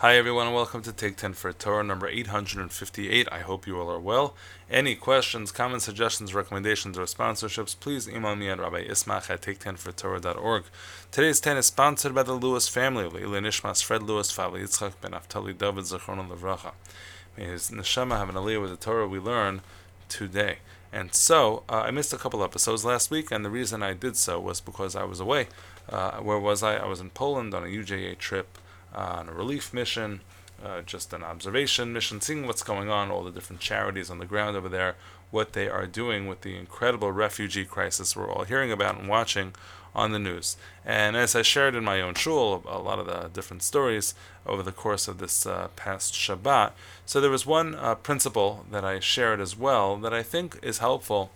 Hi everyone and welcome to Take 10 for Torah number 858. I hope you all are well. Any questions, comments, suggestions, recommendations, or sponsorships, please email me at Rabbi Ismach at take10fortorah.org. Today's 10 is sponsored by the Lewis family of Eli Nishmas, Fred Lewis, Favi Yitzchak ben Naftali David Zechron and Levracha. May his neshama have an aliyah with the Torah we learn today. And so, uh, I missed a couple episodes last week, and the reason I did so was because I was away. Uh, where was I? I was in Poland on a UJA trip on a relief mission, uh, just an observation mission, seeing what's going on, all the different charities on the ground over there, what they are doing with the incredible refugee crisis we're all hearing about and watching on the news. And as I shared in my own shul, a lot of the different stories over the course of this uh, past Shabbat. So there was one uh, principle that I shared as well that I think is helpful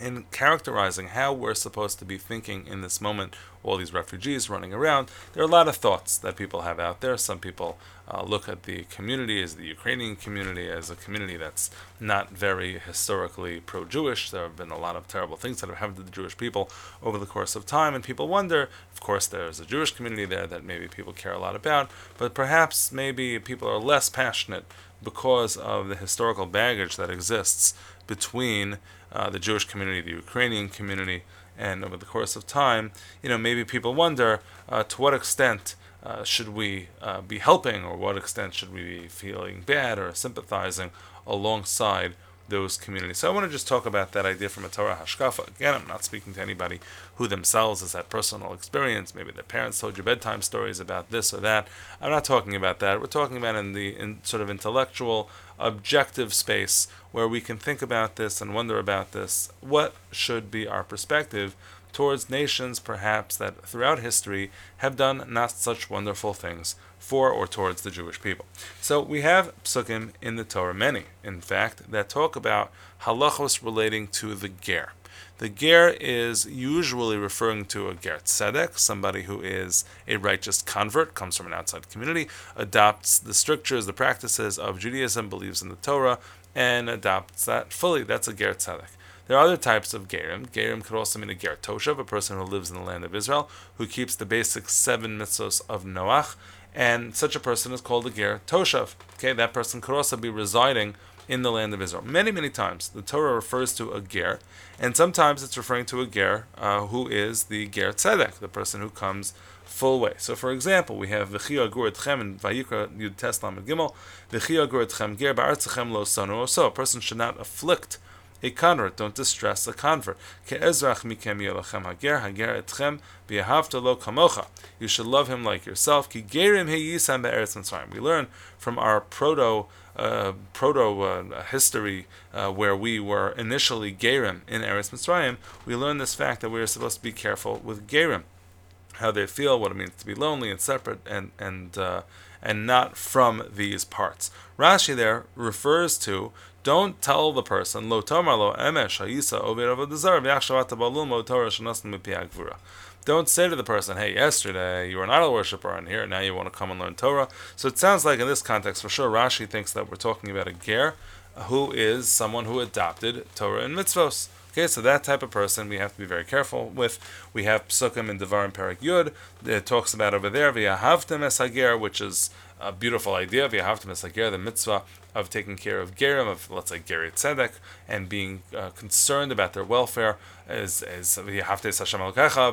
in characterizing how we're supposed to be thinking in this moment, all these refugees running around, there are a lot of thoughts that people have out there. Some people uh, look at the community as the Ukrainian community as a community that's not very historically pro Jewish. There have been a lot of terrible things that have happened to the Jewish people over the course of time, and people wonder of course, there's a Jewish community there that maybe people care a lot about, but perhaps maybe people are less passionate because of the historical baggage that exists between uh, the Jewish community, the Ukrainian community, and over the course of time, you know, maybe people wonder uh, to what extent uh, should we uh, be helping, or what extent should we be feeling bad or sympathizing alongside those communities. So I want to just talk about that idea from a Torah Hashkafa. Again, I'm not speaking to anybody who themselves has had personal experience. Maybe their parents told you bedtime stories about this or that. I'm not talking about that. We're talking about in the in sort of intellectual, objective space where we can think about this and wonder about this. What should be our perspective towards nations, perhaps, that throughout history have done not such wonderful things for or towards the Jewish people. So we have psukim in the Torah, many, in fact, that talk about halachos relating to the ger. The ger is usually referring to a ger tzedek, somebody who is a righteous convert, comes from an outside community, adopts the strictures, the practices of Judaism, believes in the Torah, and adopts that fully. That's a ger tzedek. There are other types of gerim. Gerim could also mean a ger toshav, a person who lives in the land of Israel, who keeps the basic seven mitzvos of Noach, and such a person is called a ger toshav. Okay, that person could also be residing in the land of Israel. Many, many times the Torah refers to a ger, and sometimes it's referring to a ger uh, who is the ger tzedek, the person who comes full way. So, for example, we have v'chi agur etchem in Vayikra Yud Teslam Gimel, v'chi agur etchem ger ba'artzachem lo sonu So, a person should not afflict a convert. Don't distress a convert. You should love him like yourself. We learn from our proto uh, proto uh, history uh, where we were initially gerim in Eretz Mitzrayim. We learn this fact that we are supposed to be careful with gerim, how they feel, what it means to be lonely and separate, and and uh, and not from these parts. Rashi there refers to don't tell the person lo tomar lo emesh hayisa over avodah v'yachshavat balum Torah shenasnu mipiagvura. Don't say to the person, hey, yesterday you were an idol worshiper, and here now you want to come and learn Torah. So it sounds like in this context, for sure, Rashi thinks that we're talking about a ger, who is someone who adopted Torah and mitzvos. Okay, so that type of person we have to be very careful with. We have Psukim in Devarim Perak Yud. It talks about over there, V'yahavtem es which is a beautiful idea. V'yahavtem es the mitzvah of taking care of gerim, of let's say gerit tzedek, and being uh, concerned about their welfare. Is is v'yahavte Hashem alkecha.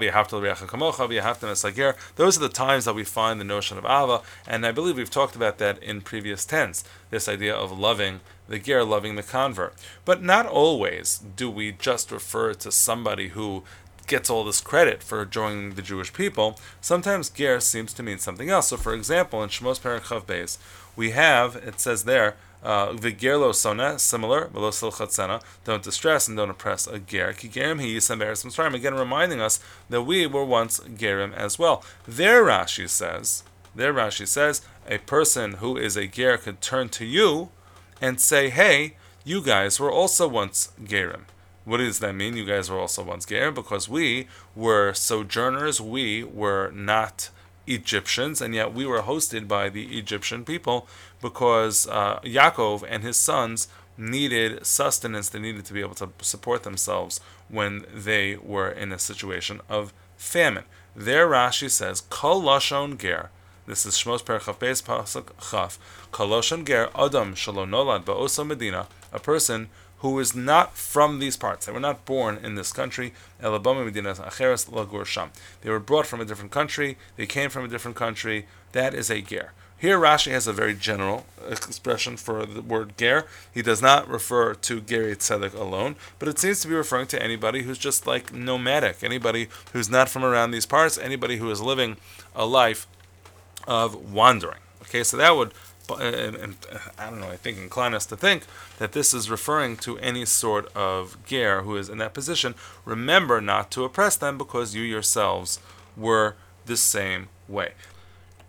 Those are the times that we find the notion of ava, and I believe we've talked about that in previous tense. This idea of loving the ger, loving the convert. But not always do we just refer to somebody who gets all this credit for joining the Jewish people. Sometimes ger seems to mean something else. So, for example, in Shmos Perak Chaf Beis, we have it says there uh, Vigerlo sona, similar, velosil chatzena, don't distress and don't oppress a ger. Ki gerim he yisam Again, reminding us that we were once gerim as well. There, Rashi says, there Rashi says, a person who is a ger could turn to you and say, hey, you guys were also once gerim. What does that mean? You guys were also once gerim because we were sojourners. We were not Egyptians, and yet we were hosted by the Egyptian people because uh, Yaakov and his sons needed sustenance. They needed to be able to support themselves when they were in a situation of famine. There, Rashi says, Kol lashon ger, This is Shmos Perchav Beis Pasuk Chaf. Kaloshon Ger Adam Nolad Ba'osa Medina, a person who is not from these parts. They were not born in this country. They were brought from a different country. They came from a different country. That is a ger. Here Rashi has a very general expression for the word ger. He does not refer to geri tzedek alone, but it seems to be referring to anybody who's just like nomadic, anybody who's not from around these parts, anybody who is living a life of wandering. Okay, so that would I don't know, I think incline us to think that this is referring to any sort of ger who is in that position. Remember not to oppress them because you yourselves were the same way.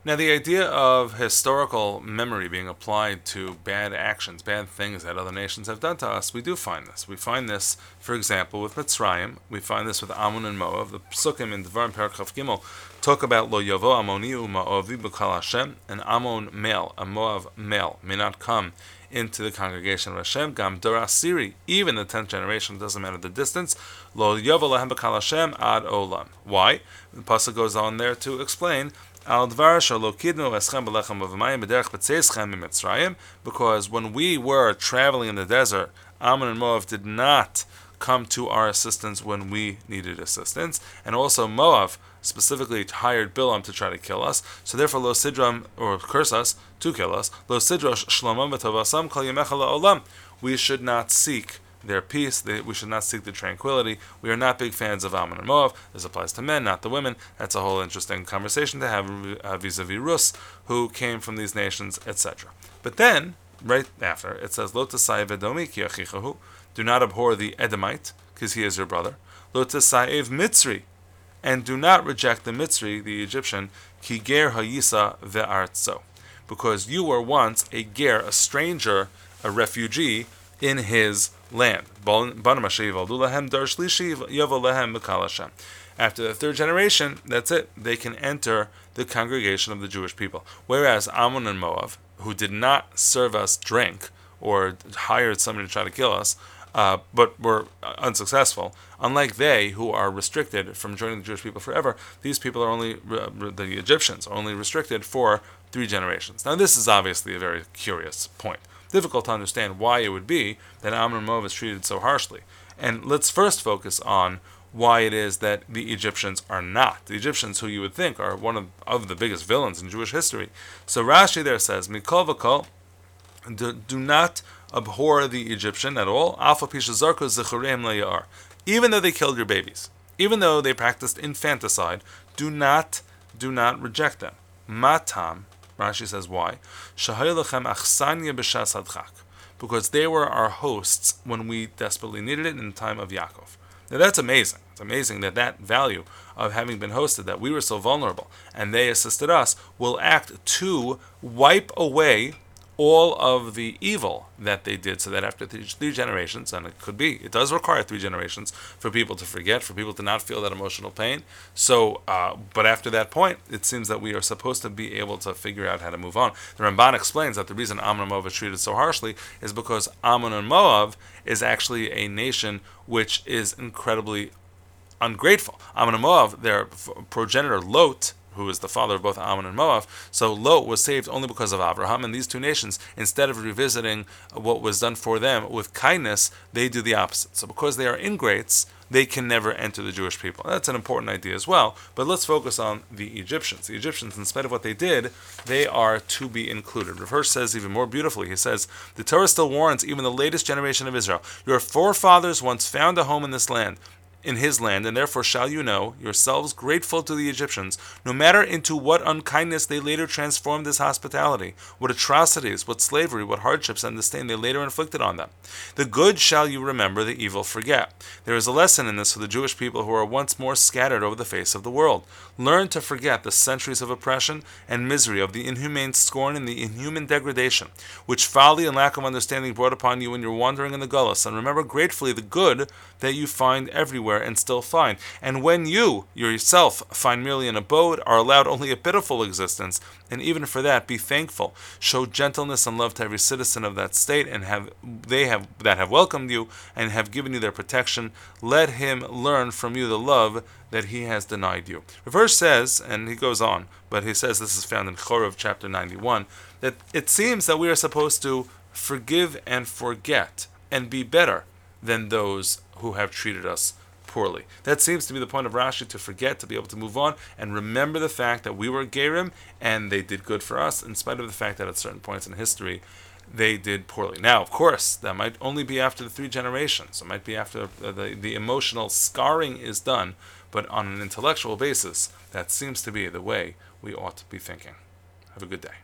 Now, the idea of historical memory being applied to bad actions, bad things that other nations have done to us, we do find this. We find this, for example, with Mitzrayim. We find this with Ammon and Moab. The Psukim in Devarim Parakhaf Gimel talk about Lo Yovo Ammoniu Ma'ovi B'Kal Hashem, an Ammon male, a Moab male, may not come into the congregation of Hashem. Gam Dora Siri, even the tenth generation, doesn't matter the distance. Lo Yovo Lahem B'Kal Hashem Ad Olam. Why? The pasuk goes on there to explain because when we were traveling in the desert, Ammon and Moab did not come to our assistance when we needed assistance, and also Moab specifically hired Bilam to try to kill us. So therefore, Lo Sidram or curse us to kill us. Lo Sidrosh Shlomam Olam. We should not seek their peace. They, we should not seek the tranquility. We are not big fans of Ammon and Moab. This applies to men, not the women. That's a whole interesting conversation to have uh, vis-a-vis Rus, who came from these nations, etc. But then, right after, it says, Lo Vedomi Do not abhor the Edomite, because he is your brother. Lo Mitzri. And do not reject the Mitzri, the Egyptian, ki ger hayisa ve'artzo. Because you were once a ger, a stranger, a refugee in his land. After the third generation, that's it. They can enter the congregation of the Jewish people. Whereas Ammon and Moab, who did not serve us drink or hired somebody to try to kill us, uh, but were unsuccessful. Unlike they, who are restricted from joining the Jewish people forever, these people are only, uh, the Egyptians, only restricted for three generations. Now, this is obviously a very curious point difficult to understand why it would be that and is treated so harshly. And let's first focus on why it is that the Egyptians are not. The Egyptians, who you would think are one of, of the biggest villains in Jewish history. So Rashi there says, Mikol v'kol, do, do not abhor the Egyptian at all. Even though they killed your babies, even though they practiced infanticide, do not do not reject them. Matam Rashi says why? Because they were our hosts when we desperately needed it in the time of Yaakov. Now that's amazing. It's amazing that that value of having been hosted, that we were so vulnerable, and they assisted us, will act to wipe away all of the evil that they did so that after three, three, generations and it could be it does require three generations for people to forget for people to not feel that emotional pain. So uh, but after that point it seems that we are supposed to be able to figure out how to move on. The Ramban explains that the reason Ammon and Moab is treated so harshly is because Ammon and Moab is actually a nation which is incredibly ungrateful. Ammon and Moab their progenitor Lot who is the father of both Ammon and Moab. So Lot was saved only because of Abraham, and these two nations, instead of revisiting what was done for them with kindness, they do the opposite. So because they are ingrates, they can never enter the Jewish people. That's an important idea as well. But let's focus on the Egyptians. The Egyptians, in spite of what they did, they are to be included. Hirsch says even more beautifully. He says, The Torah still warns even the latest generation of Israel. Your forefathers once found a home in this land in his land, and therefore shall you know, yourselves grateful to the Egyptians, no matter into what unkindness they later transformed this hospitality, what atrocities, what slavery, what hardships and disdain they later inflicted on them. The good shall you remember, the evil forget. There is a lesson in this for the Jewish people who are once more scattered over the face of the world. Learn to forget the centuries of oppression and misery, of the inhumane scorn and the inhuman degradation, which folly and lack of understanding brought upon you when you were wandering in the Gullus, and remember gratefully the good that you find everywhere and still find. And when you yourself find merely an abode, are allowed only a pitiful existence, and even for that be thankful. Show gentleness and love to every citizen of that state, and have they have that have welcomed you and have given you their protection. Let him learn from you the love that he has denied you. The verse says, and he goes on, but he says this is found in Chorov chapter 91, that it seems that we are supposed to forgive and forget and be better than those who have treated us poorly. That seems to be the point of Rashi to forget, to be able to move on, and remember the fact that we were Gerim and they did good for us, in spite of the fact that at certain points in history they did poorly. Now, of course, that might only be after the three generations. It might be after the, the, the emotional scarring is done, but on an intellectual basis, that seems to be the way we ought to be thinking. Have a good day.